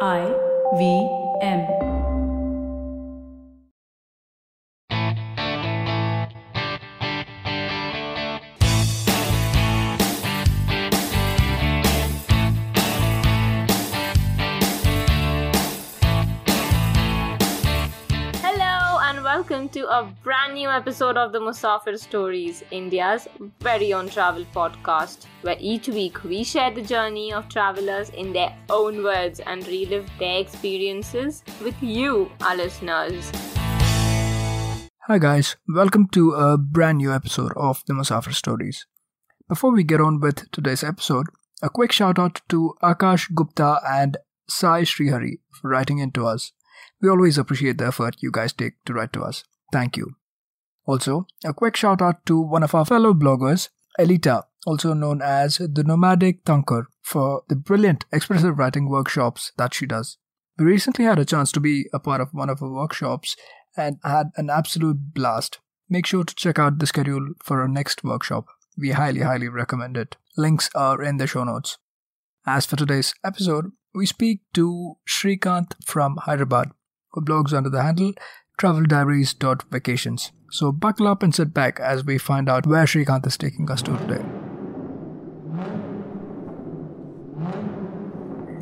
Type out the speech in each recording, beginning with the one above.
I V M. a brand new episode of the Musafir Stories, India's very own travel podcast, where each week we share the journey of travelers in their own words and relive their experiences with you, our listeners. Hi guys, welcome to a brand new episode of the Musafir Stories. Before we get on with today's episode, a quick shout out to Akash Gupta and Sai Srihari for writing in to us. We always appreciate the effort you guys take to write to us. Thank you. Also, a quick shout out to one of our fellow bloggers, Elita, also known as the Nomadic Thunker, for the brilliant expressive writing workshops that she does. We recently had a chance to be a part of one of her workshops and had an absolute blast. Make sure to check out the schedule for our next workshop. We highly, highly recommend it. Links are in the show notes. As for today's episode, we speak to Srikanth from Hyderabad, who blogs under the handle traveldiaries.vacations. So buckle up and sit back as we find out where Srikanth is taking us to today.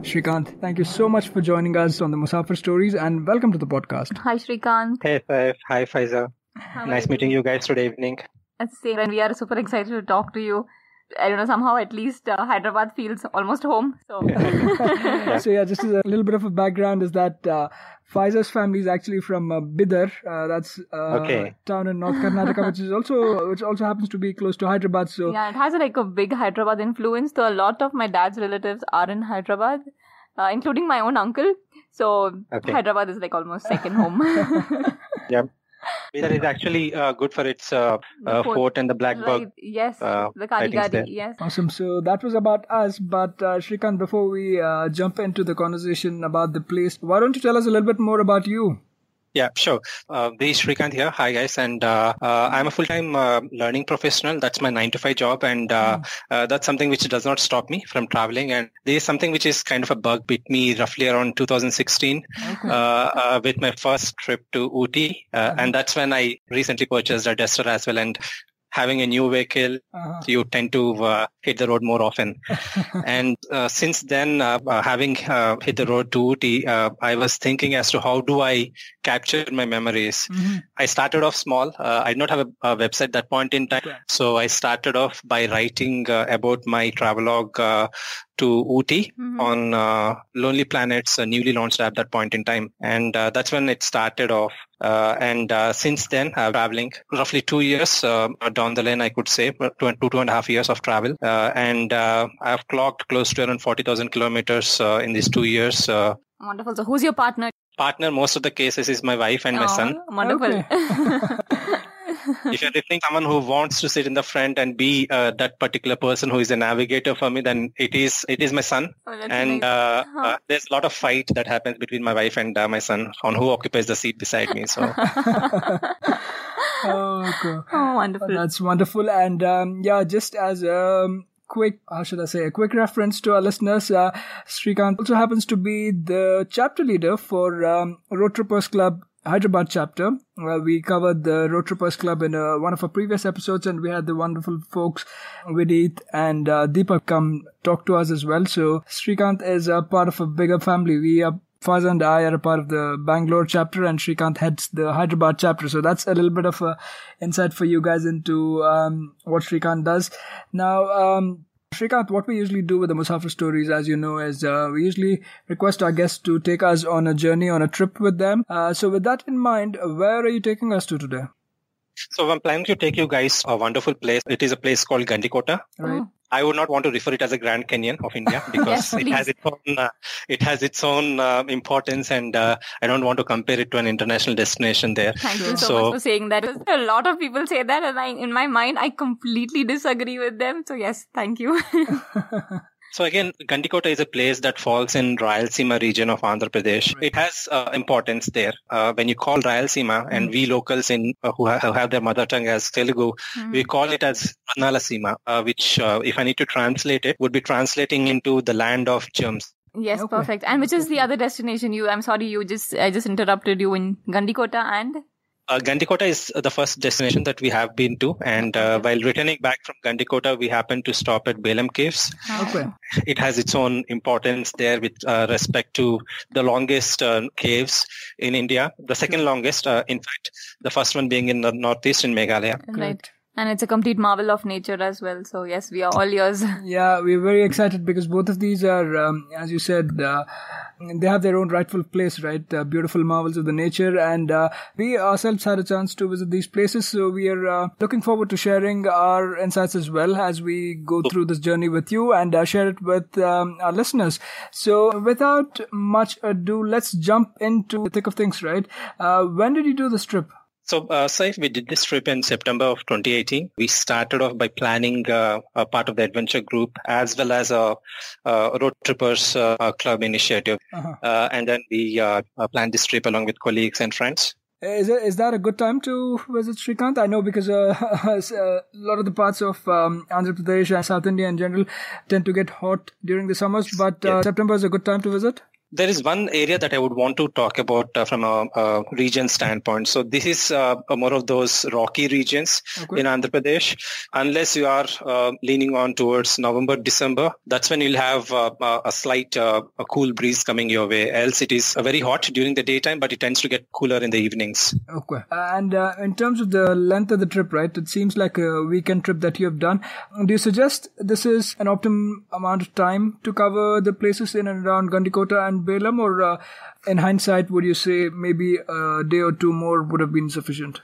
Srikanth, thank you so much for joining us on the Musafir Stories and welcome to the podcast. Hi, Srikanth. Hey, Saif. Hi, Faiza. How Nice you? meeting you guys today evening. Same, and we are super excited to talk to you. I don't know, somehow at least uh, Hyderabad feels almost home. So, So yeah, just as a little bit of a background is that uh, Faiza's family is actually from uh, Bidar. Uh, that's uh, Okay. town in North Karnataka, which is also which also happens to be close to Hyderabad. So yeah, it has like a big Hyderabad influence. So, a lot of my dad's relatives are in Hyderabad, uh, including my own uncle. So, Okay. Hyderabad is like almost second home. Yeah. Bidar is actually uh, good for its uh, uh, Fort. fort and the black right, bug. yes, uh, the Kali sightings yes. awesome. So that was about us. But uh, Srikanth, before we uh, jump into the conversation about the place, why don't you tell us a little bit more about you? Yeah, sure. Uh, this is Srikanth here. Hi, guys. And uh, uh, I'm a full-time uh, learning professional. That's my nine to five job. And uh, uh, that's something which does not stop me from traveling. And there is something which is kind of a bug bit me roughly around 2016 Okay. uh, uh, with my first trip to Ooty. Uh, and that's when I recently purchased a Duster as well. And having a new vehicle, Uh-huh. you tend to uh, hit the road more often. and uh, since then, uh, uh, having uh, hit the road to Ooty, uh, I was thinking as to how do I capture my memories. Mhm. I started off small. Uh, I did not have a, a website at that point in time. So I started off by writing uh, about my travelogue uh, to Ooty Mhm. on uh, Lonely Planet's uh, newly launched app that point in time. And uh, that's when it started off. Uh, and uh, since then, I'm traveling roughly two years uh, down the line, I could say, uh, two, two, two and a half years of travel. Uh, and uh, I've clocked close to around 40,000 kilometers uh, in these two years. Uh, Wonderful. So, who's your partner? partner, most of the cases is my wife and my Aw, son. Wonderful. if you're listening to someone who wants to sit in the front and be uh, that particular person who is a navigator for me, then it is it is my son. Oh, and uh, Huh. uh, there's a lot of fight that happens between my wife and uh, my son on who occupies the seat beside me. So oh, okay. oh, wonderful. That's wonderful. And um, yeah, just as a um, quick, how should I say, a quick reference to our listeners, uh, Srikanth also happens to be the chapter leader for um, Road Trippers Club Hyderabad chapter. Uh, we covered the Road Trippers Club in uh, one of our previous episodes, and we had the wonderful folks Vidit and uh, Deepak come talk to us as well. So Srikanth is a part of a bigger family. We are Faz and I are a part of the Bangalore chapter, and Srikanth heads the Hyderabad chapter. So that's a little bit of a insight for you guys into um, what Srikanth does. Now, um, Srikanth, what we usually do with the Musafir stories, as you know, is uh, we usually request our guests to take us on a journey, on a trip with them. Uh, so, with that in mind, where are you taking us to today? So I'm planning to take you guys a wonderful place. It is a place called Gandikota. Right? Oh. I would not want to refer it as a Grand Canyon of India because Yes, it has its own uh, it has its own uh, importance, and uh, I don't want to compare it to an international destination there. Thank you so, So- much for saying that. A lot of people say that, and I, in my mind, I completely disagree with them. So yes, thank you. So again, Gandikota is a place that falls in Rayalaseema region of Andhra Pradesh. It has uh, importance there. Uh, when you call Rayalaseema, and we locals in uh, who, ha- who have their mother tongue as Telugu, we call it as Analasima, uh, which, uh, if I need to translate it, would be translating into the land of germs. Yes, Okay. perfect. And which is the other destination you? I'm sorry, you just I just interrupted you in Gandikota and Uh, Gandikota is the first destination that we have been to, and uh, while returning back from Gandikota, we happened to stop at Belum Caves. Okay. It has its own importance there with uh, respect to the longest uh, caves in India, the second longest, uh, in fact, the first one being in the northeast in Meghalaya. right. And it's a complete marvel of nature as well. So yes, we are all yours. Yeah, we're very excited because both of these are, um, as you said, uh, they have their own rightful place, right? Uh, beautiful marvels of the nature, and uh, we ourselves had a chance to visit these places, so we are uh, looking forward to sharing our insights as well as we go through this journey with you and uh, share it with um, our listeners. So, without much ado, let's jump into the thick of things, right? Uh, when did you do this trip? So, uh, Saif, we did this trip in September of 2018. We started off by planning uh, a part of the adventure group as well as a, a road trippers uh, uh, club initiative. Uh-huh. Uh, and then we uh, uh, planned this trip along with colleagues and friends. Is it, is that a good time to visit Srikanth? I know because uh, a lot of the parts of um, Andhra Pradesh and South India in general tend to get hot during the summers, but uh, Yeah. September is a good time to visit. There is one area that I would want to talk about uh, from a, a region standpoint. So this is uh, more of those rocky regions Okay. in Andhra Pradesh. Unless you are uh, leaning on towards November, December, that's when you'll have uh, a slight uh, a cool breeze coming your way. Else it is uh, very hot during the daytime, but it tends to get cooler in the evenings. Okay. And uh, in terms of the length of the trip, right? It seems like a weekend trip that you have done. Do you suggest this is an optimum amount of time to cover the places in and around Gandikota and Belum, or uh, in hindsight, would you say maybe a day or two more would have been sufficient?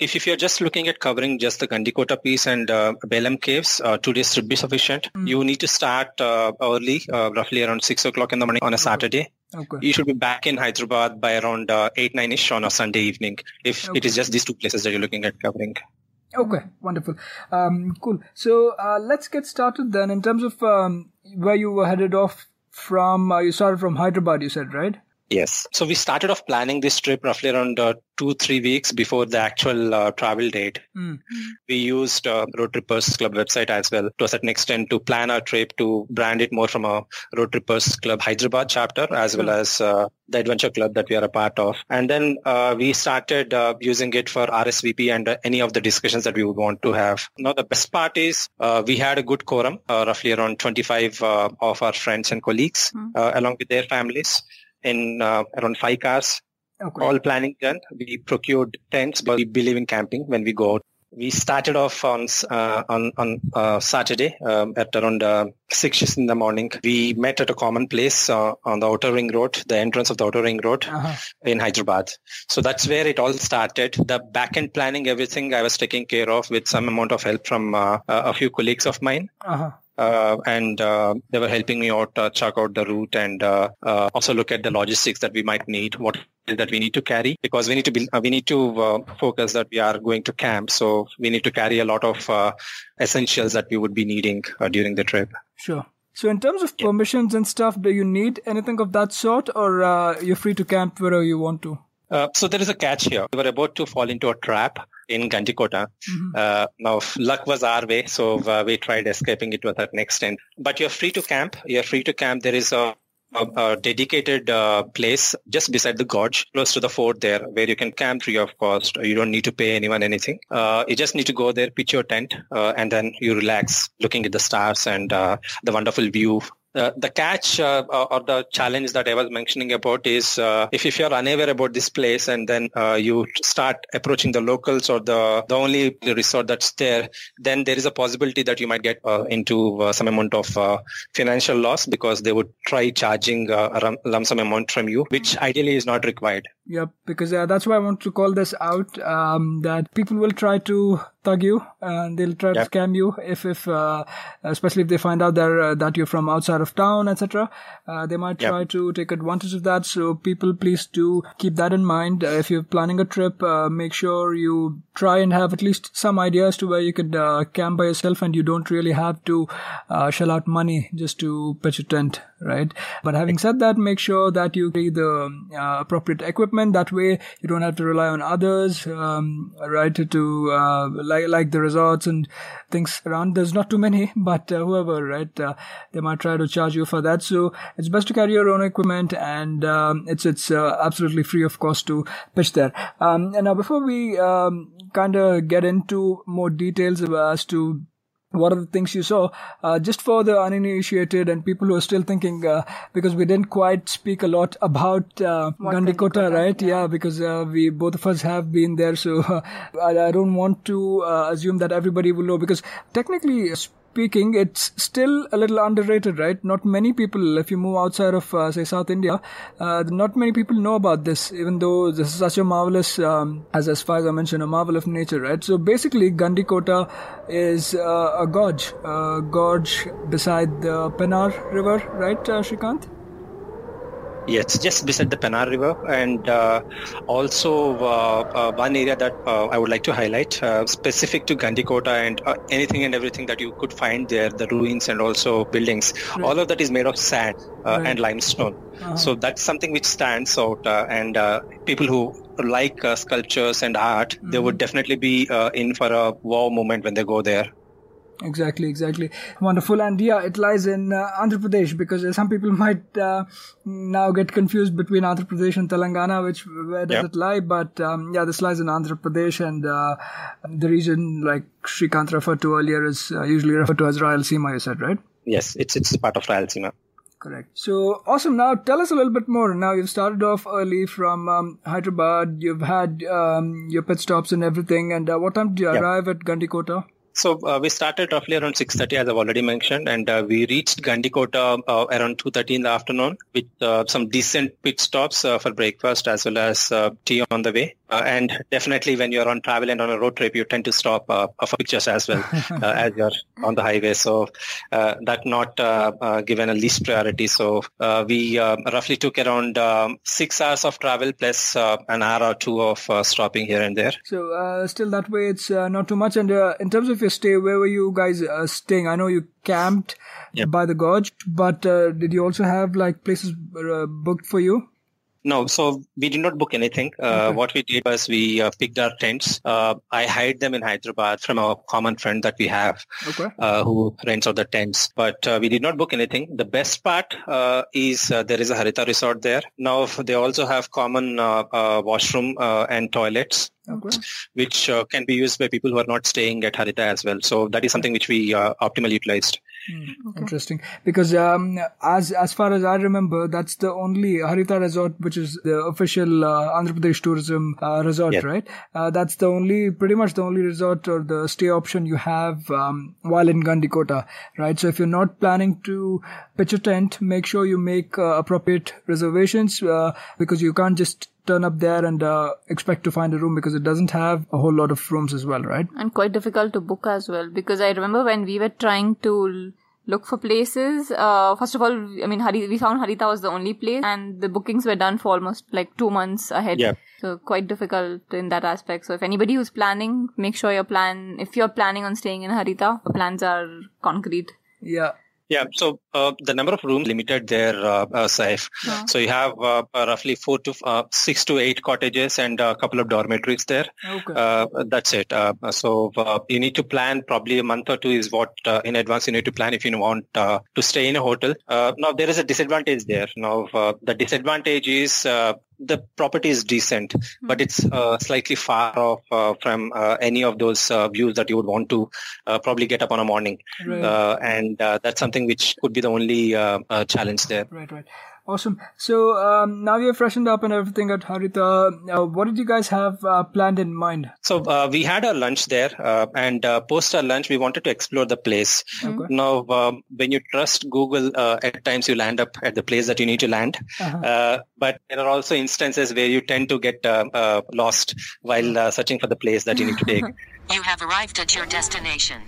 If, if you're just looking at covering just the Gandikota piece and uh, Belum Caves, uh, two days should be sufficient. You need to start uh, early, uh, roughly around 6 o'clock in the morning on a Saturday. Okay. You should be back in Hyderabad by around uh, 8, 9ish on a Sunday evening if it is just these two places that you're looking at covering. Okay, wonderful. Um, cool. So uh, let's get started then. In terms of um, where you were headed off from, uh, you started from Hyderabad, you said, right? Yes. So we started off planning this trip roughly around uh, two, three weeks before the actual uh, travel date. Mm. We used uh, Road Trippers Club website as well to a certain extent to plan our trip to brand it more from a Road Trippers Club Hyderabad chapter as well as uh, the adventure club that we are a part of. And then uh, we started uh, using it for RSVP and uh, any of the discussions that we would want to have. Now the best part is uh, we had a good quorum, uh, roughly around 25 uh, of our friends and colleagues uh, along with their families in uh, around five cars Okay. all planning done. We procured tents, but we believe in camping when we go out. We started off on uh, on on uh, Saturday um, at around uh, six in the morning. We met at a common place uh, on the outer ring road, the entrance of the outer ring road Uh-huh. in Hyderabad. So that's where it all started. The back end planning, everything I was taking care of with some amount of help from uh, a few colleagues of mine. Uh-huh. Uh, and uh, they were helping me out uh, check out the route and uh, uh, also look at the logistics that we might need what is that we need to carry because we need to be uh, we need to uh, focus that we are going to camp so we need to carry a lot of uh, essentials that we would be needing uh, during the trip Sure. So in terms of permissions and stuff, do you need anything of that sort, or uh, you're free to camp wherever you want to? Uh, so there is a catch here. We were about to fall into a trap in Gandikota. Mm-hmm. Uh, now luck was our way, so uh, we tried escaping it to a certain extent. But you're free to camp. You're free to camp. There is a a, a dedicated uh, place just beside the gorge, close to the fort there, where you can camp free of cost. You don't need to pay anyone anything. Uh, you just need to go there, pitch your tent, uh, and then you relax, looking at the stars and uh, the wonderful view the catch uh, or the challenge that I was mentioning about is uh, if, if you're unaware about this place and then uh, you start approaching the locals or the, the only resort that's there, then there is a possibility that you might get uh, into uh, some amount of uh, financial loss because they would try charging a lump sum amount from you, which ideally is not required. Yep, because uh, that's why I want to call this out. Um, that people will try to thug you and they'll try Yep. to scam you if, if, uh, especially if they find out that uh, that you're from outside of town, etc. Uh, they might Yep. try to take advantage of that. So people, please do keep that in mind. Uh, if you're planning a trip, uh, make sure you try and have at least some idea as to where you could uh, camp by yourself, and you don't really have to uh, shell out money just to pitch a tent. Right? But having said that, make sure that you carry the uh, appropriate equipment. That way, you don't have to rely on others, um, right? To uh, like like the resorts and things around. There's not too many, but uh, whoever, right? Uh, they might try to charge you for that. So it's best to carry your own equipment, and um, it's it's uh, absolutely free of cost to pitch there. Um, and now before we um, kind of get into more details as to what are the things you saw? Uh, just for the uninitiated and people who are still thinking uh, because we didn't quite speak a lot about uh, Gandikota, right? yeah, yeah because uh, we both of us have been there so I, I, don't want to uh, assume that everybody will know because technically speaking, it's still a little underrated, right? Not many people, if you move outside of, uh, say, South India, uh, not many people know about this, even though this is such a marvelous, um, as, as far as I mentioned, a marvel of nature, right? So basically, Gandikota is uh, a gorge, a gorge beside the Pennar River, right, uh, Srikanth? Yes, just beside the Pennar River, and uh, also uh, uh, one area that uh, I would like to highlight, uh, specific to Gandikota and uh, anything and everything that you could find there, the ruins and also buildings. Right. All of that is made of sand right. and limestone. Uh-huh. So that's something which stands out, and people who like sculptures and art, mm-hmm. they would definitely be in for a wow moment when they go there. Exactly, exactly. Wonderful. And yeah, it lies in uh, Andhra Pradesh because some people might uh, now get confused between Andhra Pradesh and Telangana, which where does yep. it lie? But um, yeah, this lies in Andhra Pradesh, and uh, the region like Srikanth referred to earlier is uh, usually referred to as Rayalaseema. You said right? Yes, it's it's part of Rayalaseema. Correct. So awesome. Now tell us a little bit more. Now you've started off early from um, Hyderabad. You've had um, your pit stops and everything. And uh, what time did you arrive at Gandikota? So uh, we started roughly around 6.30 as I've already mentioned and uh, we reached Gandikota uh, around 2.30 in the afternoon with uh, some decent pit stops uh, for breakfast as well as uh, tea on the way. Uh, and definitely when you're on travel and on a road trip, you tend to stop uh, for pictures as well uh, as you're on the highway. So that not given a least priority. So we um, roughly took around um, six hours of travel plus an hour or two of stopping here and there. So still that way it's not too much. And in terms of your stay, where were you guys uh, staying? I know you camped yep. by the gorge, but uh, did you also have like places uh, booked for you? No, so we did not book anything. Uh, okay. What we did was we uh, picked our tents. Uh, I hired them in Hyderabad from a common friend that we have okay. Uh, who rents out the tents. But uh, we did not book anything. The best part uh, is there is a Haritha resort there. Now they also have common washroom and toilets. Okay. which uh, can be used by people who are not staying at Haritha as well. So that is something which we uh, optimally utilized. Mm, okay. Interesting, because um, as as far as I remember, that's the only Haritha resort which is the official uh, Andhra Pradesh tourism uh, resort, yeah. right? Uh, that's the only, pretty much the only resort or the stay option you have um, while in Gandikota, right? So if you're not planning to pitch a tent, make sure you make uh, appropriate reservations uh, because you can't just turn up there and uh, expect to find a room because it doesn't have a whole lot of rooms as well, right? And quite difficult to book as well because I remember when we were trying to look for places. Uh, first of all, I mean, Hari, we found Haritha was the only place, and the bookings were done for almost like two months ahead. Yeah. So quite difficult in that aspect. So if anybody who's planning, make sure your plan. If you're planning on staying in Haritha, the plans are concrete. Yeah. Yeah, so uh, the number of rooms limited there, uh, uh, Saif. Yeah. So you have uh, uh roughly four to uh, six to eight cottages and a couple of dormitories there. Okay. Uh, that's it. so you need to plan probably a month or two is what in advance you need to plan if you want to stay in a hotel. now there is a disadvantage there. Now the disadvantage is the property is decent, mm-hmm. but it's uh, slightly far off uh, from uh, any of those uh, views that you would want to uh, probably get up on a morning. Right. Uh, and that's something which could be the only challenge there. Right, right. Awesome. So um, now you're freshened up and everything at Haritha. Uh, what did you guys have uh, planned in mind? So uh, we had our lunch there, uh, and uh, post our lunch, we wanted to explore the place. Okay. Now, um, when you trust Google, uh, at times you land up at the place that you need to land. Uh-huh. but there are also instances where you tend to get lost while searching for the place that you need to take. you have arrived at your destination.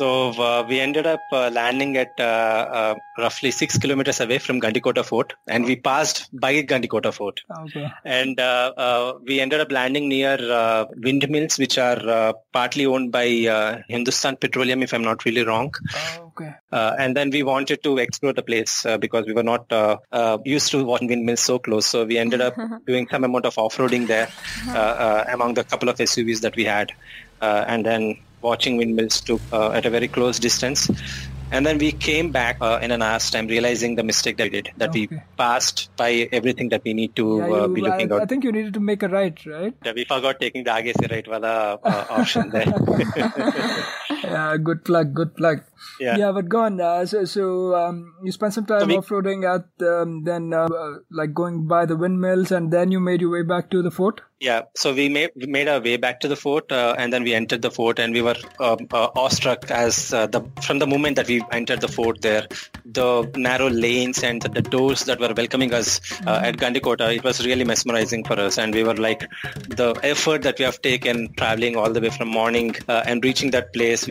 So uh, we ended up uh, landing at uh, uh, roughly six kilometers away from Gandikota Fort, and we passed by Gandikota Fort. Okay. And uh, uh, we ended up landing near uh, windmills, which are uh, partly owned by uh, Hindustan Petroleum, if I'm not really wrong. Okay. Uh, and then we wanted to explore the place uh, because we were not uh, uh, used to watching windmills so close. So we ended up doing some amount of off-roading there uh, uh, among the couple of SUVs that we had, uh, and then watching windmills to uh, at a very close distance. And then we came back uh, in an hour's time, realizing the mistake that we did, that we passed by everything that we need to Yeah, uh, be looking I, I think you needed to make a right, right? Yeah, we forgot taking the se right wala uh, option there. yeah, good plug, good plug. Yeah. Yeah, but go on. Uh, so, so um, you spent some time we- off-roading at, um, then uh, uh, like going by the windmills, and then you made your way back to the fort. Yeah, so we made we made our way back to the fort, uh, and then we entered the fort, and we were um, uh, awestruck as uh, the from the moment that we entered the fort. There, the narrow lanes and the, the doors that were welcoming us uh, at Gandikota, it was really mesmerizing for us, and we were like, the effort that we have taken traveling all the way from morning uh, and reaching that place.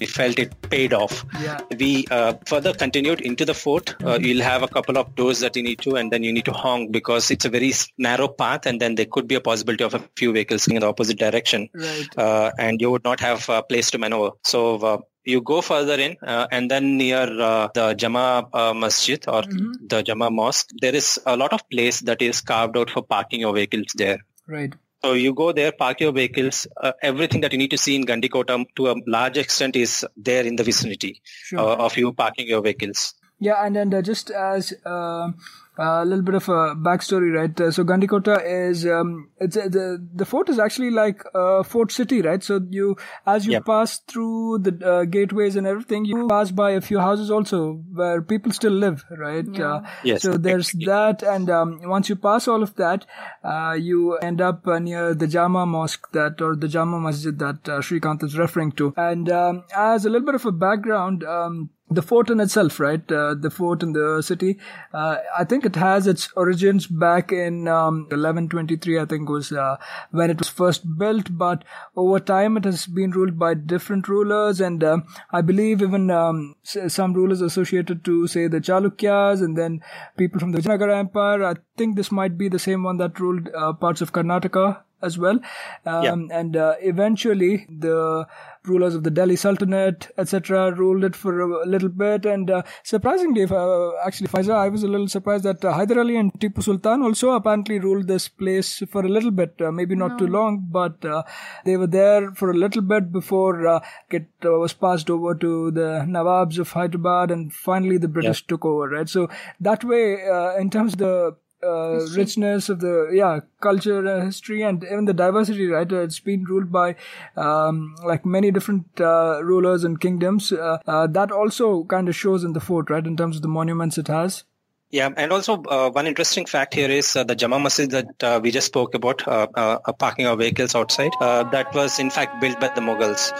We felt it paid off. Yeah. We uh, further continued into the fort. Uh, you'll have a couple of doors that you need to, and then you need to honk because it's a very narrow path, and then there could be a possibility of a few vehicles in the opposite direction, Right. uh, and you would not have a place to maneuver. So uh, you go further in, uh, and then near uh, the Jama uh, Masjid or Mhm. the Jama Mosque, there is a lot of place that is carved out for parking your vehicles there. Right. So you go there, park your vehicles. Uh, everything that you need to see in Gandikota to a large extent is there in the vicinity Sure. uh, of you parking your vehicles. Yeah, and then uh, just as uh, a little bit of a backstory, right? Uh, so Gandikota is um, it's uh, the the fort is actually like a fort city, right? So you as you Yep. pass through the uh, gateways and everything, you pass by a few houses also where people still live, right? Uh, Yes, So there's that, and um, once you pass all of that, uh, you end up uh, near the Jama Mosque that or the Jama Masjid that uh, Srikanth is referring to. And um, as a little bit of a background. Um, the fort in itself, right? Uh, the fort in the city. Uh, I think it has its origins back in um, 1123. I think was uh, when it was first built. But over time, it has been ruled by different rulers, and um I believe even um, some rulers associated to say the Chalukyas, and then people from the Vijayanagara Empire. I think this might be the same one that ruled uh, parts of Karnataka as well. Um, And uh, eventually, the rulers of the Delhi Sultanate, etc., ruled it for a little bit. And uh, surprisingly, uh, actually, Faiza, I was a little surprised that uh, Hyder Ali and Tipu Sultan also apparently ruled this place for a little bit, uh, maybe not too long, but uh, they were there for a little bit before uh, it uh, was passed over to the Nawabs of Hyderabad, and finally the British took over, right? So that way, uh, in terms of the uh, richness of the yeah culture and history and even the diversity right? Uh, it's been ruled by um, like many different uh, rulers and kingdoms. Uh, uh, that also kind of shows in the fort right? In terms of the monuments it has. Yeah, and also uh, one interesting fact here is uh, the Jama Masjid that uh, we just spoke about, uh, parking our vehicles outside, uh, that was in fact built by the Mughals.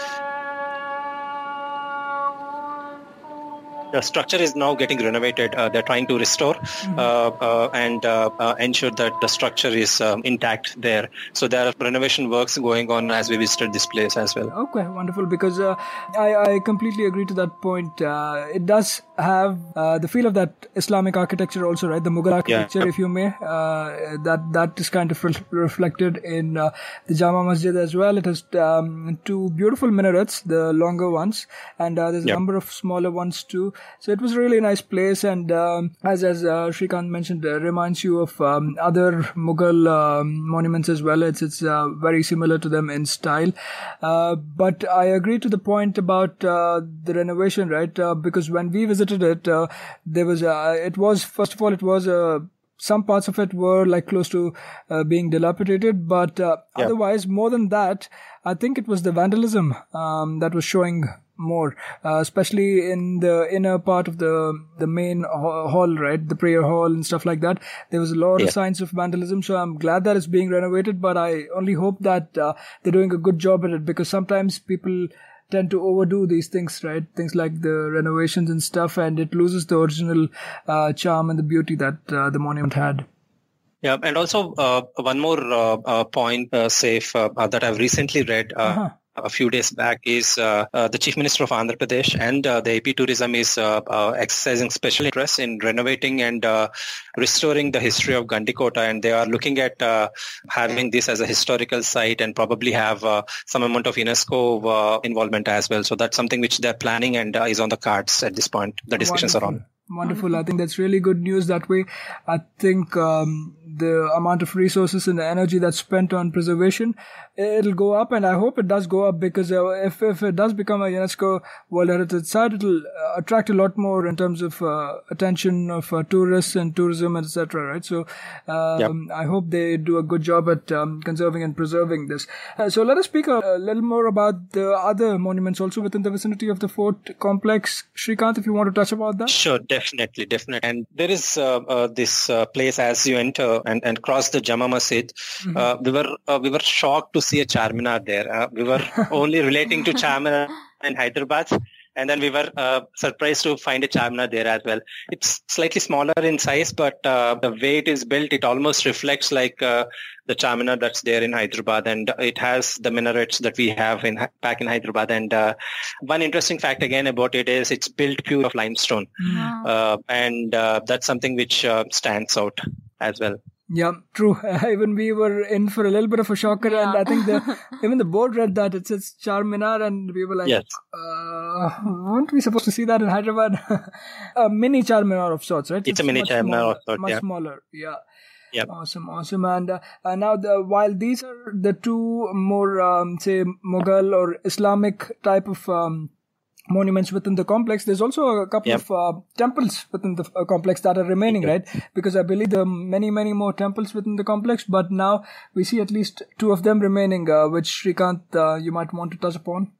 The structure is now getting renovated. Uh, they're trying to restore uh, uh, and uh, uh, ensure that the structure is um, intact there. So there are renovation works going on as we visited this place as well. Okay, wonderful. Because uh, I, I completely agree to that point. Uh, it does have uh, the feel of that Islamic architecture, also, right? The Mughal architecture, if you may. Uh, that that is kind of re- reflected in uh, the Jama Masjid as well. It has um, two beautiful minarets, the longer ones, and uh, there's a number of smaller ones too. So it was a really nice place, and um, as as uh, Srikanth mentioned, uh, reminds you of um, other Mughal um, monuments as well. It's it's uh, very similar to them in style, uh, but I agree to the point about uh, the renovation, right? Uh, because when we visited it, uh, there was uh, it was first of all it was a some parts of it were like close to uh, being dilapidated, but uh, Yeah. otherwise, more than that, I think it was the vandalism um, that was showing more, uh, especially in the inner part of the the main hall, right, the prayer hall and stuff like that. There was a lot Yeah. of signs of vandalism, so I'm glad that it's being renovated. But I only hope that uh, they're doing a good job at it because sometimes people tend to overdo these things, right? Things like the renovations and stuff, and it loses the original uh, charm and the beauty that uh, the monument had. Yeah, and also uh, one more uh, uh, point, uh, Saif, that I've recently read. Uh, Uh-huh. A few days back is uh, uh, the Chief Minister of Andhra Pradesh and uh, the AP Tourism is uh, uh, exercising special interest in renovating and uh, restoring the history of Gandikota and they are looking at having this as a historical site and probably have some amount of UNESCO involvement as well. So that's something which they're planning and is on the cards at this point. The discussions Wonderful. are on. Wonderful. I think that's really good news that way. I think um, the amount of resources and the energy that's spent on preservation, it'll go up, and I hope it does go up because uh, if if it does become a UNESCO World Heritage Site, it'll uh, attract a lot more in terms of uh, attention of uh, tourists and tourism, etc. Right. So um, yep. I hope they do a good job at um, conserving and preserving this. Uh, so let us speak a, a, little more about the other monuments also within the vicinity of the fort complex. Srikanth, if you want to touch about that. Sure, definitely, definitely. And there is uh, this place as you enter and, and cross the Jama Masjid, mm-hmm. uh, we were uh, we were shocked to see a Charminar there. Uh, we were only relating to Charminar in Hyderabad, and then we were uh, surprised to find a Charminar there as well. It's slightly smaller in size, but uh, the way it is built, it almost reflects like uh, the Charminar that's there in Hyderabad, and it has the minarets that we have in back in Hyderabad. And uh, one interesting fact again about it is it's built pure of limestone, wow. Uh, and uh, that's something which stands out as well. Yeah, true. even we were in for a little bit of a shocker, yeah. and I think the even the board read that it says Charminar, and we were like, yes. uh, weren't we supposed to see that in Hyderabad? a mini Charminar of sorts, right? It's, it's a mini Charminar of sorts, much yeah. smaller. Yeah. Yep. Awesome, awesome. And uh, uh, now, the, while these are the two more, um, say, Mughal or Islamic type of um, monuments within the complex. There's also a couple yep. of uh, temples within the uh, complex that are remaining, right? Because I believe there are many, many more temples within the complex, but now we see at least two of them remaining, uh, which Srikanth, uh, you might want to touch upon.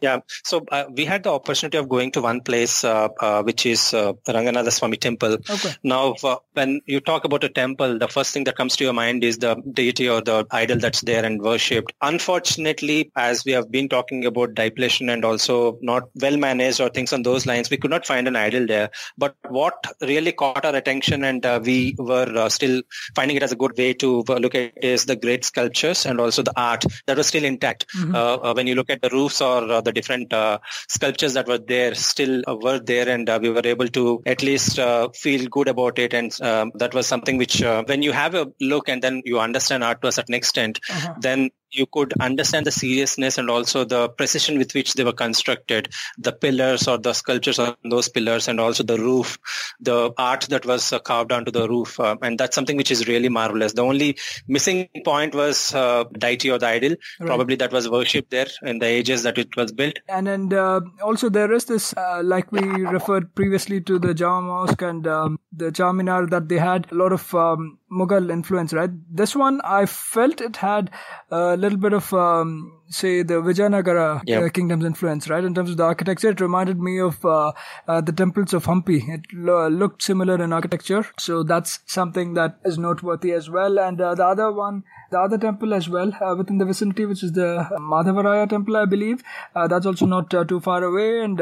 Yeah, so uh, we had the opportunity of going to one place, uh, uh, which is uh, Ranganatha Swami Temple. Okay. Now, uh, when you talk about a temple, the first thing that comes to your mind is the deity or the idol that's there and worshipped. Unfortunately, as we have been talking about depletion and also not well managed or things on those lines, we could not find an idol there. But what really caught our attention and uh, we were uh, still finding it as a good way to look at is the great sculptures and also the art that was still intact. Mm-hmm. when you look at the roofs or the the different uh, sculptures that were there still uh, were there and uh, we were able to at least feel good about it and um, that was something which when you have a look and then you understand art to a certain extent uh-huh. then you could understand the seriousness and also the precision with which they were constructed, the pillars or the sculptures on those pillars and also the roof, the art that was uh, carved onto the roof. Uh, and that's something which is really marvelous. The only missing point was uh, deity or the idol, right. probably that was worshipped there in the ages that it was built. And and uh, also there is this, uh, like we referred previously to the Jama Mosque and um, the Charminar that they had a lot of um, Mughal influence, right? This one, I felt it had a little bit of, um, say, the Vijayanagara yep. uh, kingdom's influence, right? In terms of the architecture, it reminded me of uh, uh, the temples of Hampi. It lo- looked similar in architecture, so that's something that is noteworthy as well. And uh, the other one, the other temple as well uh, within the vicinity, which is the Madhavaraya temple, I believe. Uh, that's also not too far away. And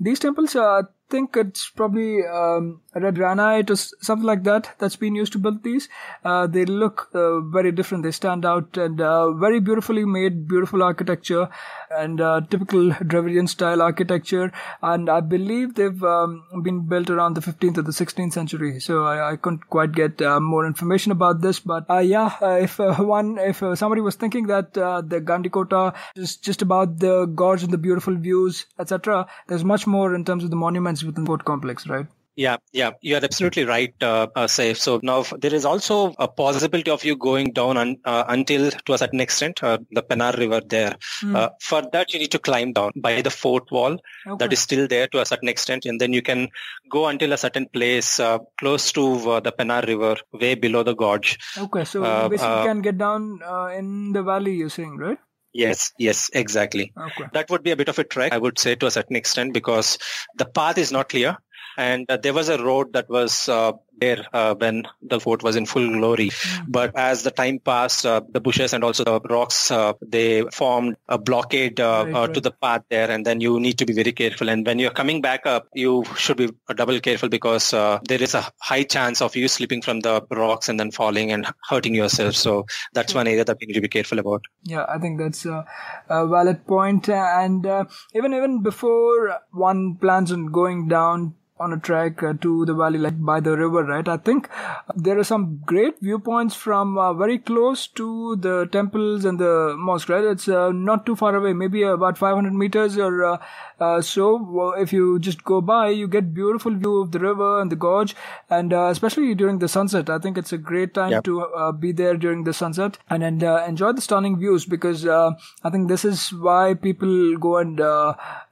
these temples, are think it's probably um, red granite or something like that that's been used to build these. Uh, they look uh, very different. They stand out and uh, very beautifully made, beautiful architecture and uh, typical Dravidian style architecture. And I believe they've um, been built around the 15th or the 16th century. So I, I couldn't quite get uh, more information about this. But uh, yeah, if one, if somebody was thinking that the Gandikota is just about the gorge and the beautiful views, etc., there's much more in terms of the monuments within the Fort Complex, right? Yeah, yeah, you are absolutely right, uh, uh, Saif. So now there is also a possibility of you going down un, uh, until to a certain extent uh, the Pennar River there. Mm. for that, you need to climb down by the fort wall okay. that is still there to a certain extent, and then you can go until a certain place uh, close to uh, the Pennar River, way below the gorge. Okay, so basically you can get down in the valley. You're saying, right? Yes, yes, exactly. Okay. That would be a bit of a trek, I would say, to a certain extent, because the path is not clear. And uh, there was a road that was uh, there uh, when the fort was in full glory. Mm. But as the time passed, uh, the bushes and also the rocks, uh, they formed a blockade uh, right, uh, to the path there, and then you need to be very careful. And when you're coming back up, you should be double careful because uh, there is a high chance of you slipping from the rocks and then falling and hurting yourself. So that's one area that we need to be careful about. Yeah, I think that's a, a valid point. And even even before one plans on going down on a trek uh, to the valley like by the river right? I think there are some great viewpoints from uh, very close to the temples and the mosque right? It's uh, not too far away maybe about 500 meters or uh, uh, so. If you just go by you get beautiful view of the river and the gorge and uh, especially during the sunset. I think it's a great time yep. to be there during the sunset and, and enjoy the stunning views because i think this is why people go and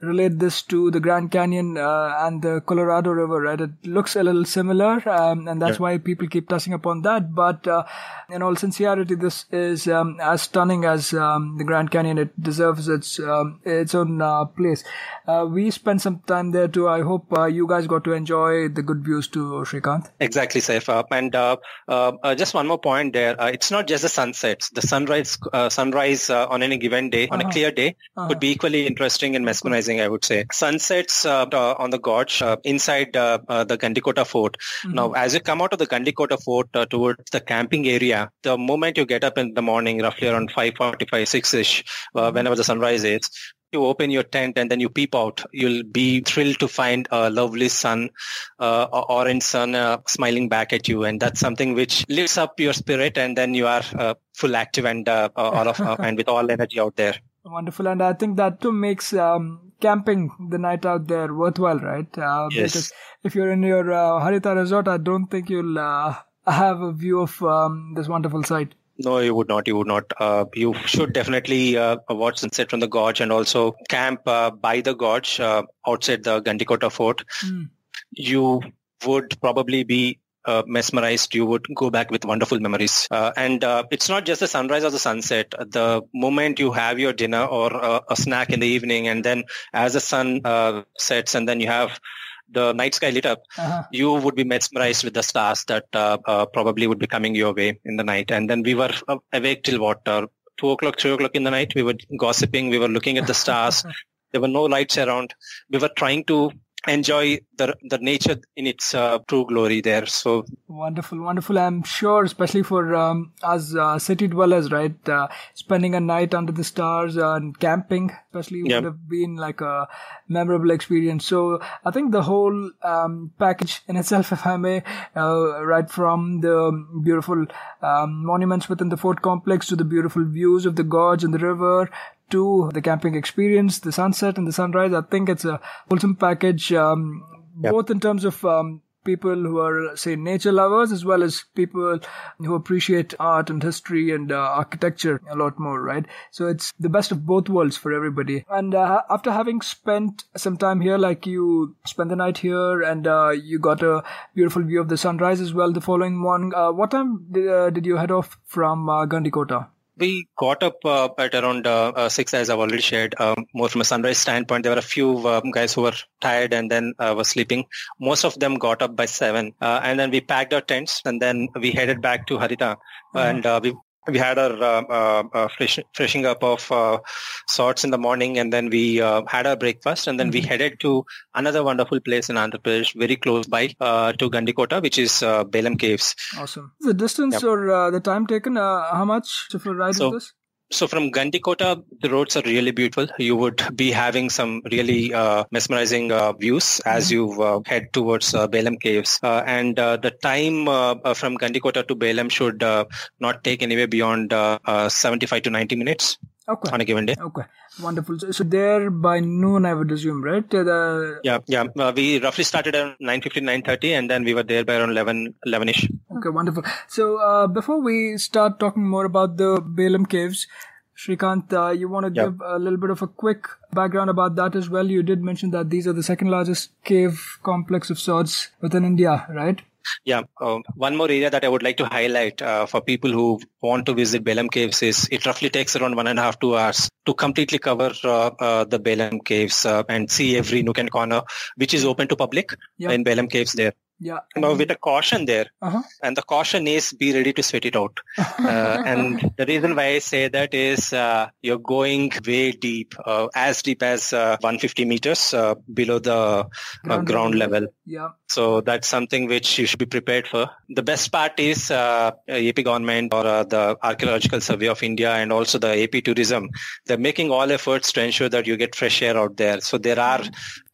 relate this to the grand canyon and the colorado Colorado River, right? It looks a little similar, um, and that's yeah. why people keep touching upon that. But uh, in all sincerity, this is um, as stunning as um, the Grand Canyon. It deserves its um, its own uh, place. Uh, we spent some time there too. I hope uh, you guys got to enjoy the good views too, Srikanth. Exactly, Saif. Uh, and uh, just one more point there. it's not just the sunsets. The sunrise sunrise on any given day, uh-huh. on a uh-huh. clear day, uh-huh. could be equally interesting and mesmerizing. I would say sunsets on the gorge in inside uh, uh, the Gandikota fort. Mm-hmm. Now, as you come out of the Gandikota fort uh, towards the camping area, the moment you get up in the morning, roughly around 5.45, 6ish, mm-hmm. whenever the sunrise is, you open your tent and then you peep out, you'll be thrilled to find a lovely sun, uh, orange sun uh, smiling back at you. And that's something which lifts up your spirit and then you are uh, full active and all of, and with all energy out there. Wonderful. And I think that too makes um, camping the night out there worthwhile, right? Uh, yes. Because if you're in your uh, Haritha resort, I don't think you'll uh, have a view of um, this wonderful site. No, you would not. You would not. Uh, you should definitely uh, watch sunset from the gorge and also camp uh, by the gorge uh, outside the Gandikota fort. Mm. You would probably be uh, mesmerized, you would go back with wonderful memories. Uh, and uh, it's not just the sunrise or the sunset. The moment you have your dinner or uh, a snack in the evening, and then as the sun uh, sets, and then you have the night sky lit up, uh-huh. you would be mesmerized with the stars that uh, probably would be coming your way in the night. And then we were awake till what? two o'clock, three o'clock in the night. We were gossiping. We were looking at the stars. there were no lights around. We were trying to enjoy the the nature in its uh, true glory there. So wonderful wonderful. I'm sure especially for um, us uh, city dwellers right uh, spending a night under the stars and camping especially yep. would have been like a memorable experience. So i think the whole um, package in itself if i may uh, right from the beautiful um, monuments within the fort complex to the beautiful views of the gorge and the river to the camping experience, the sunset and the sunrise. I think it's a wholesome package, um, yep. both in terms of um, people who are, say, nature lovers as well as people who appreciate art and history and uh, architecture a lot more, right? So it's the best of both worlds for everybody. And uh, after having spent some time here, like you spent the night here and uh, you got a beautiful view of the sunrise as well the following morning, uh, what time did, uh, did you head off from uh, Gandikota? We got up uh, at around uh, uh, six, as I've already shared. Um, more from a sunrise standpoint, there were a few um, guys who were tired and then uh, were sleeping. Most of them got up by seven, uh, and then we packed our tents and then we headed back to Haritha, mm-hmm. and uh, we we had our uh, uh, uh, fresh, freshing up of uh, sorts in the morning and then we uh, had our breakfast and then mm-hmm. we headed to another wonderful place in Andhra Pradesh very close by uh, to Gandikota which is Belum Caves. Awesome. The distance yep. or the time taken, how much to ride so, this? So from Gandikota, the roads are really beautiful. You would be having some really uh, mesmerizing uh, views as mm-hmm. you uh, head towards uh, Belum Caves. Uh, and uh, the time uh, from Gandikota to Belum should not take anywhere beyond 75 to 90 minutes. Okay. On a given day. Okay. Wonderful. So, so there by noon, I would assume, right? Uh, the... Yeah, yeah. Uh, we roughly started at 9.50, 9.30 and then we were there by around 11, 11ish. Okay, wonderful. So uh, before we start talking more about the Belum Caves, Srikanth, uh, you want to give a little bit of a quick background about that as well? You did mention that these are the second largest cave complex of sorts within India, right? Yeah. Um, one more area that I would like to highlight uh, for people who want to visit Belum Caves is it roughly takes around one and a half, two hours to completely cover uh, uh, the Belum Caves uh, and see every nook and corner, which is open to public Yeah. in Belum Caves there. Yeah. Now with a caution there, Uh-huh. and the caution is be ready to sweat it out. Uh, and the reason why I say that is uh, you're going way deep, uh, as deep as uh, 150 meters uh, below the uh, Ground ground level. level. yeah. So that's something which you should be prepared for. The best part is uh, AP government or uh, the Archaeological Survey of India and also the AP Tourism. They're making all efforts to ensure that you get fresh air out there. So there are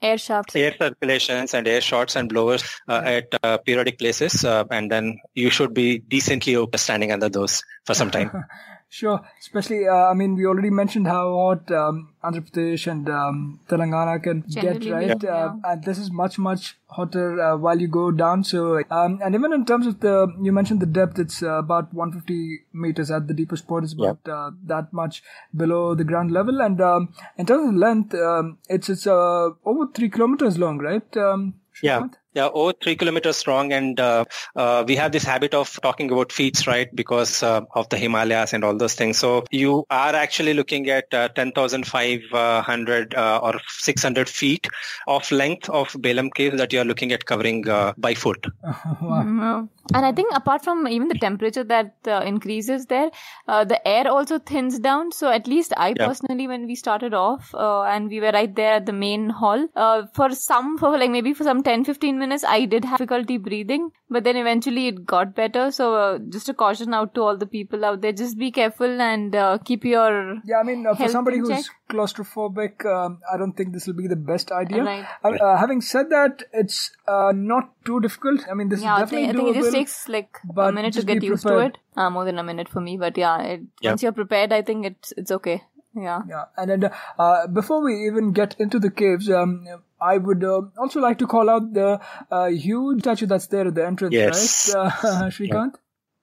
Air shafts. air circulations and air shots and blowers uh, at uh, periodic places, uh, and then you should be decently standing under those for some time. Sure. Especially, uh, I mean, we already mentioned how hot um, Andhra Pradesh and um, Telangana can Generally, get, right? yeah. Uh, and this is much, much hotter uh, while you go down. So, um, and even in terms of the, you mentioned the depth, it's uh, about 150 meters at the deepest point is about uh, that much below the ground level. And um, in terms of length, um, it's it's uh, over three kilometers long, right? Um, Yeah. Srikanth? Yeah, over three kilometers strong, and uh, uh, we have this habit of talking about feet, right? Because uh, of the Himalayas and all those things. So you are actually looking at uh, 10,500 uh, or 600 feet of length of Belum Cave that you are looking at covering uh, by foot. Wow. Mhm. And I think apart from even the temperature that uh, increases there, uh, the air also thins down. So at least I Yeah. personally, when we started off uh, and we were right there at the main hall, uh, for some, for like maybe for some 10, 15 minutes, I did have difficulty breathing, but then eventually it got better. So uh, just a caution out to all the people out there, just be careful and uh, keep your Yeah, I mean, uh, for somebody who's check. claustrophobic, um, I don't think this will be the best idea. Right. Uh, uh, having said that, it's uh, not too difficult. I mean, this yeah, I is think, definitely I think it just takes like a minute to get used prepared. to it. Uh, more than a minute for me, but yeah, it, Yeah. once you're prepared, I think it's it's okay. Yeah. Yeah, and then uh, before we even get into the caves, um, I would uh, also like to call out the uh, huge statue that's there at the entrance, Yes. right, uh, Srikanth?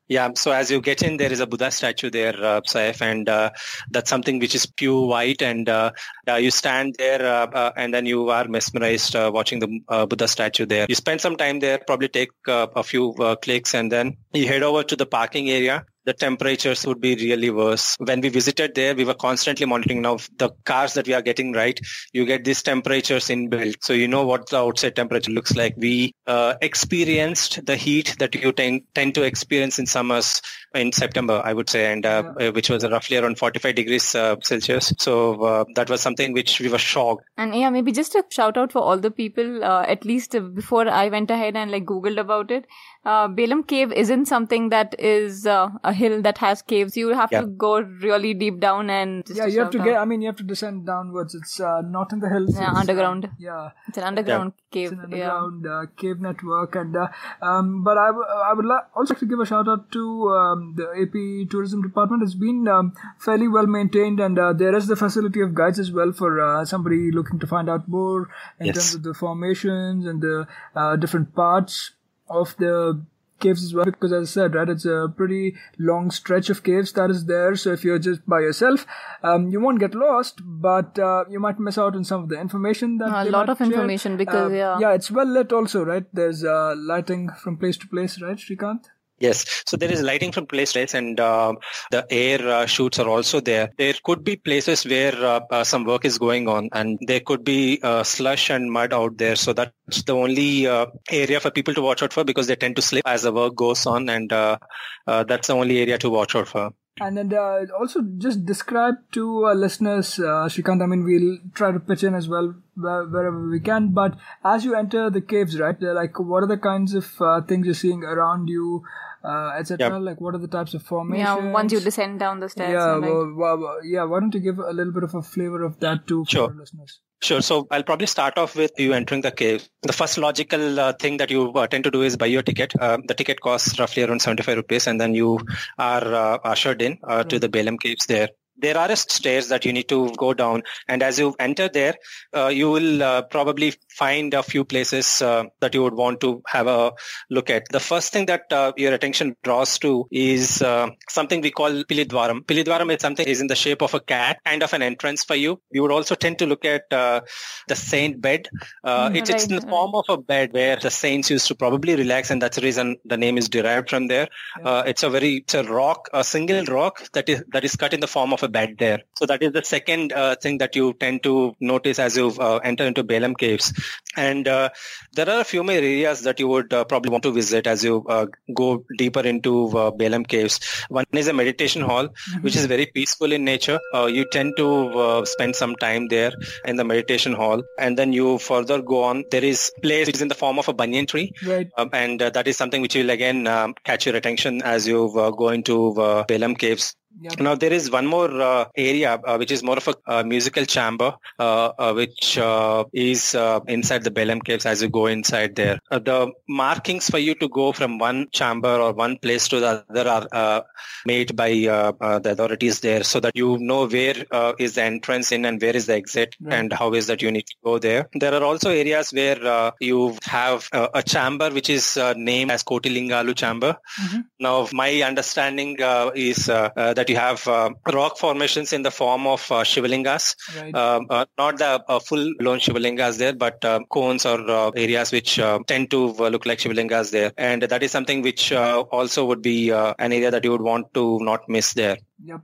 Yeah, so as you get in, there is a Buddha statue there, uh, Saif, and uh, that's something which is pure white. And uh, uh, you stand there, uh, uh, and then you are mesmerized uh, watching the uh, Buddha statue there. You spend some time there, probably take uh, a few uh, clicks, and then you head over to the parking area. The temperatures would be really worse. When we visited there, we were constantly monitoring now the cars that we are getting right. You get these temperatures inbuilt, so you know what the outside temperature looks like. We uh, experienced the heat that you tend, tend to experience in summers in September, I would say, and uh, uh, which was roughly around 45 degrees uh, Celsius. So uh, that was something which we were shocked. And yeah, maybe just a shout out for all the people, uh, at least before I went ahead and like Googled about it. Uh, Belum Cave isn't something that is uh, a hill that has caves. You have Yeah. to go really deep down and just Yeah, you have to shout get. I mean, you have to descend downwards. It's uh, not in the hills. Yeah, it's, uh, underground. yeah, It's an underground cave. it's an yeah. underground uh, cave network, and uh, um, but I, w- I would la- also like to give a shout out to um, the AP Tourism Department. It's been um, fairly well maintained, and uh, there is the facility of guides as well for uh, somebody looking to find out more in Yes. terms of the formations and the uh, different parts of the caves as well because as i said right it's a pretty long stretch of caves that is there so if you're just by yourself um, you won't get lost but uh, you might miss out on some of the information that A lot might of share. information because, Uh, yeah. yeah it's well lit also right there's uh, lighting from place to place right Srikanth Yes. So there is lighting from place place and uh, the air uh, shoots are also there. There could be places where uh, uh, some work is going on and there could be uh, slush and mud out there. So that's the only uh, area for people to watch out for because they tend to slip as the work goes on and that's the only area to watch out for. And then uh, also just describe to our listeners, uh, I mean, we'll try to pitch in as well wherever we can. But as you enter the caves, right, they're like, what are the kinds of uh, things you're seeing around you, uh, etc.? Yep. Like, what are the types of formations? Yeah, once you descend down the stairs. Yeah, like, well, well, well, yeah. Why don't you give a little bit of a flavor of that too for Sure. our listeners? Sure. So I'll probably start off with you entering the cave. The first logical uh, thing that you uh, tend to do is buy your ticket. Uh, the ticket costs roughly around 75 rupees and then you are uh, ushered in uh, to the Belum caves there. There are stairs that you need to go down. And as you enter there, uh, you will uh, probably find a few places uh, that you would want to have a look at. The first thing that uh, your attention draws to is uh, something we call Pilidwaram. Pilidwaram is something is in the shape of a cat, and of an entrance for you. You would also tend to look at uh, the saint bed. Mm, it's, it's in the form of a bed where the saints used to probably relax, and that's the reason the name is derived from there. it's a very it's a rock, a single rock that is that is cut in the form of a bed there. So that is the second uh, thing that you tend to notice as you uh, enter into Belum caves. And uh, there are a few more areas that you would uh, probably want to visit as you uh, go deeper into uh, Belum caves. One is a meditation hall, which is very peaceful in nature. you tend to spend some time there in the meditation hall, and then you further go on. There is place which is in the form of a banyan tree, Right. um, and that is something which will again um, catch your attention as you go into Belum caves. Yep. Now there is one more uh, area uh, which is more of a uh, musical chamber, uh, uh, which uh, is inside the Belum caves. As you go inside there, the markings for you to go from one chamber or one place to the other are made by the authorities there, so that you know where is the entrance in and where is the exit, Right. and how is that you need to go there. There are also areas where you have a chamber which is named as Kotilingalu chamber. Mm-hmm. Now, my understanding uh, is uh, uh, that you have uh, rock formations in the form of uh, shivalingas, Right. um, uh, not the uh, full-blown shivalingas there, but uh, cones or uh, areas which uh, tend to look like shivalingas there, and that is something which uh, also would be uh, an area that you would want to not miss there.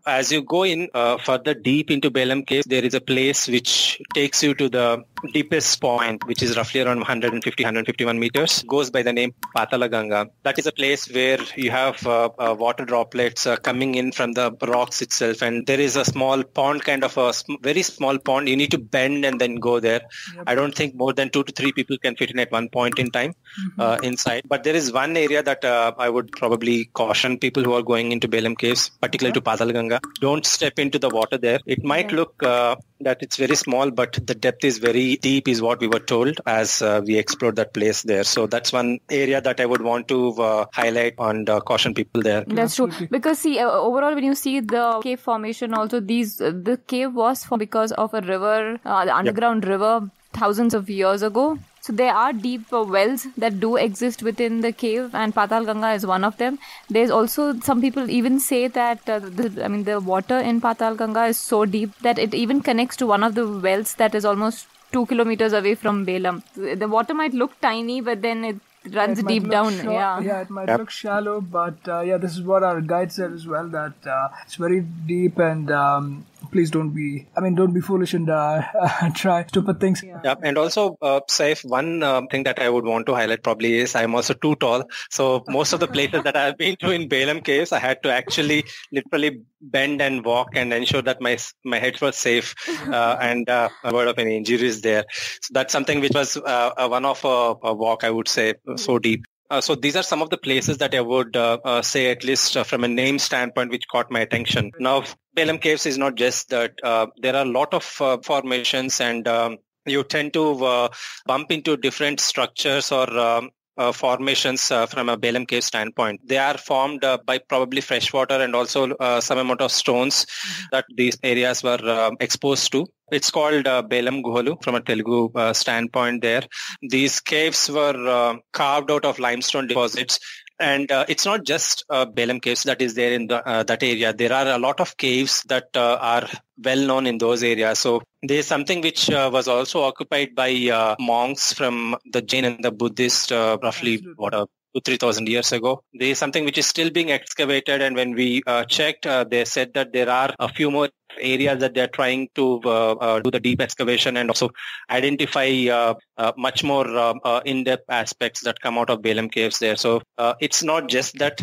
As you go in uh, further deep into Belum Cave, there is a place which takes you to the deepest point, which is roughly around 150, 151 meters, goes by the name Patala Ganga. That is a place where you have uh, uh, water droplets uh, coming in from the rocks itself, and there is a small pond, kind of a sm- very small pond. You need to bend and then go there. Yep. I don't think more than two to three people can fit in at one point in time Mm-hmm. uh, inside. But there is one area that uh, I would probably caution people who are going into Belum Caves, particularly to Padal Ganga. Don't step into the water there. It might Okay. look uh, that it's very small, but the depth is very deep, is what we were told as uh, we explored that place there. So that's one area that I would want to uh, highlight and uh, caution people there. That's true. Because see, uh, overall, when you see the cave formation, also these uh, the cave was formed because of a river, uh, the underground river, thousands of years ago. So there are deep uh, wells that do exist within the cave, and Patal Ganga is one of them. There's also some people even say that uh, the, I mean the water in Patal Ganga is so deep that it even connects to one of the wells that is almost two kilometers away from Belum. The water might look tiny, but then it runs It deep look down. sho- yeah. it might Yep. look shallow, but uh, yeah, this is what our guide said as well. That uh, it's very deep, and um, please don't be. I mean, don't be foolish and uh, try stupid things. Yeah, and also, uh, Saif, one um, thing that I would want to highlight probably is I'm also too tall. So most of the places that I've been to in Belum Caves, I had to actually literally bend and walk and ensure that my my head was safe uh, and uh, avoid of any injuries there. So that's something which was uh, a one of a, a walk, I would say, so deep. Uh, so these are some of the places that I would uh, uh, say, at least uh, from a name standpoint, which caught my attention. Now, Belum Caves is not just that. Uh, there are a lot of uh, formations and um, you tend to uh, bump into different structures or um, uh, formations uh, from a Belum cave standpoint. They are formed uh, by probably fresh water and also some amount of stones that these areas were um exposed to. It's called uh, Belum Guhalu from a Telugu standpoint there. These caves were carved out of limestone deposits and uh, it's not just uh, Belum caves that is there in the, uh, that area. There are a lot of caves that uh, are well known in those areas. So there's something which uh, was also occupied by uh, monks from the Jain and the Buddhist uh, roughly what two three thousand years ago. There is something which is still being excavated, and when we uh, checked, uh, they said that there are a few more areas that they're trying to uh, uh, do the deep excavation and also identify uh, uh, much more um, in-depth aspects that come out of Belum caves there. So it's not just that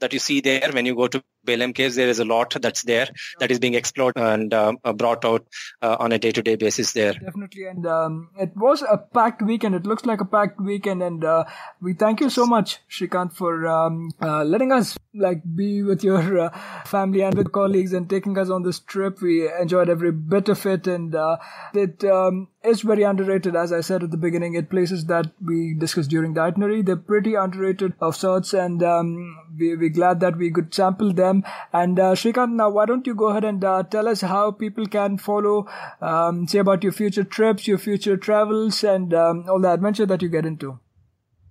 that you see there when you go to Belum caves. There is a lot that's there that is being explored and um, uh, brought out uh, on a day-to-day basis there. Definitely, and um, it was a packed weekend. It looks like a packed weekend, and uh, we thank you so much, Srikanth, for um, uh, letting us like be with your uh, family and with colleagues and taking us on this trip. We enjoyed every bit of it, and uh, it um, is very underrated. As I said at the beginning, it places that we discussed during the itinerary, they're pretty underrated of sorts, and um, we, we're glad that we could sample them. And uh, Srikanth, now why don't you go ahead and uh, tell us how people can follow, um, say about your future trips, your future travels, and um, all the adventure that you get into.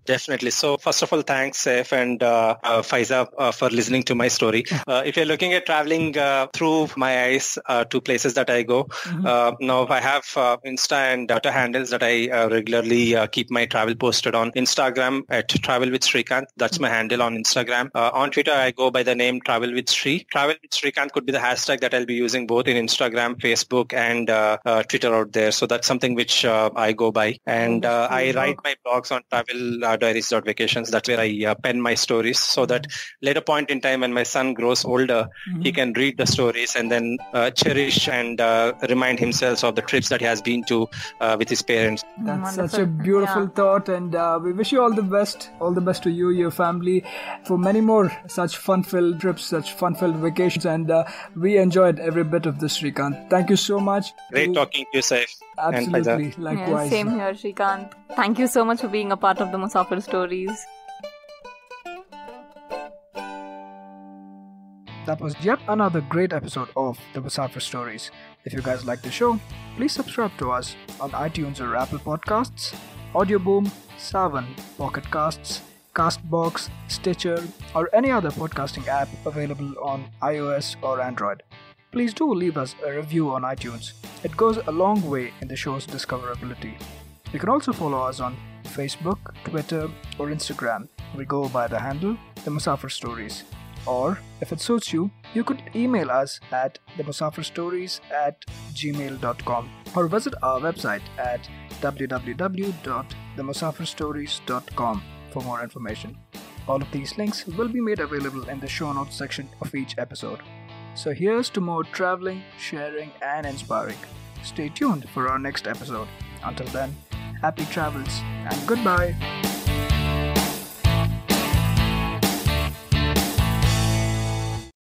Definitely. So first of all, thanks, Saif and uh, uh, Faiza uh, for listening to my story. Uh, if you're looking at traveling uh, through my eyes uh, to places that I go, mm-hmm. now I have Insta and Twitter handles that I regularly keep my travel posted on. Instagram at Travel with Srikanth. That's my handle on Instagram. on Twitter, I go by the name Travel with Sri. Travel with Srikanth could be the hashtag that I'll be using both in Instagram, Facebook, and Twitter out there. So that's something which I go by. And I write my blogs on travel uh, diaries.vacations. That's where I uh, pen my stories so that later point in time when my son grows older, mm-hmm. he can read the stories and then uh, cherish and uh, remind himself of the trips that he has been to uh, with his parents. That's Wonderful. such a beautiful yeah. thought and uh, we wish you all the best. All the best to you, your family for many more such fun-filled trips, such fun-filled vacations and we enjoyed every bit of this, Srikanth. Thank you so much. Great talking to you, Saif. Absolutely. Likewise. Yeah, same here, Srikanth. Thank you so much for being a part of the Musafir stories. That was yet another great episode of the Musafir Stories. If you guys like the show, please subscribe to us on iTunes or Apple Podcasts, Audioboom, Saavn, Pocket Casts, Castbox, Stitcher, or any other podcasting app available on iOS or Android. Please do leave us a review on iTunes. It goes a long way in the show's discoverability. You can also follow us on Facebook, Twitter, or Instagram. We go by the handle The Musafir Stories. Or, if it suits you, you could email us at themusafirstories at gmail.com or visit our website at www.themusafirstories.com for more information. All of these links will be made available in the show notes section of each episode. So here's to more traveling, sharing, and inspiring. Stay tuned for our next episode. Until then, happy travels and goodbye.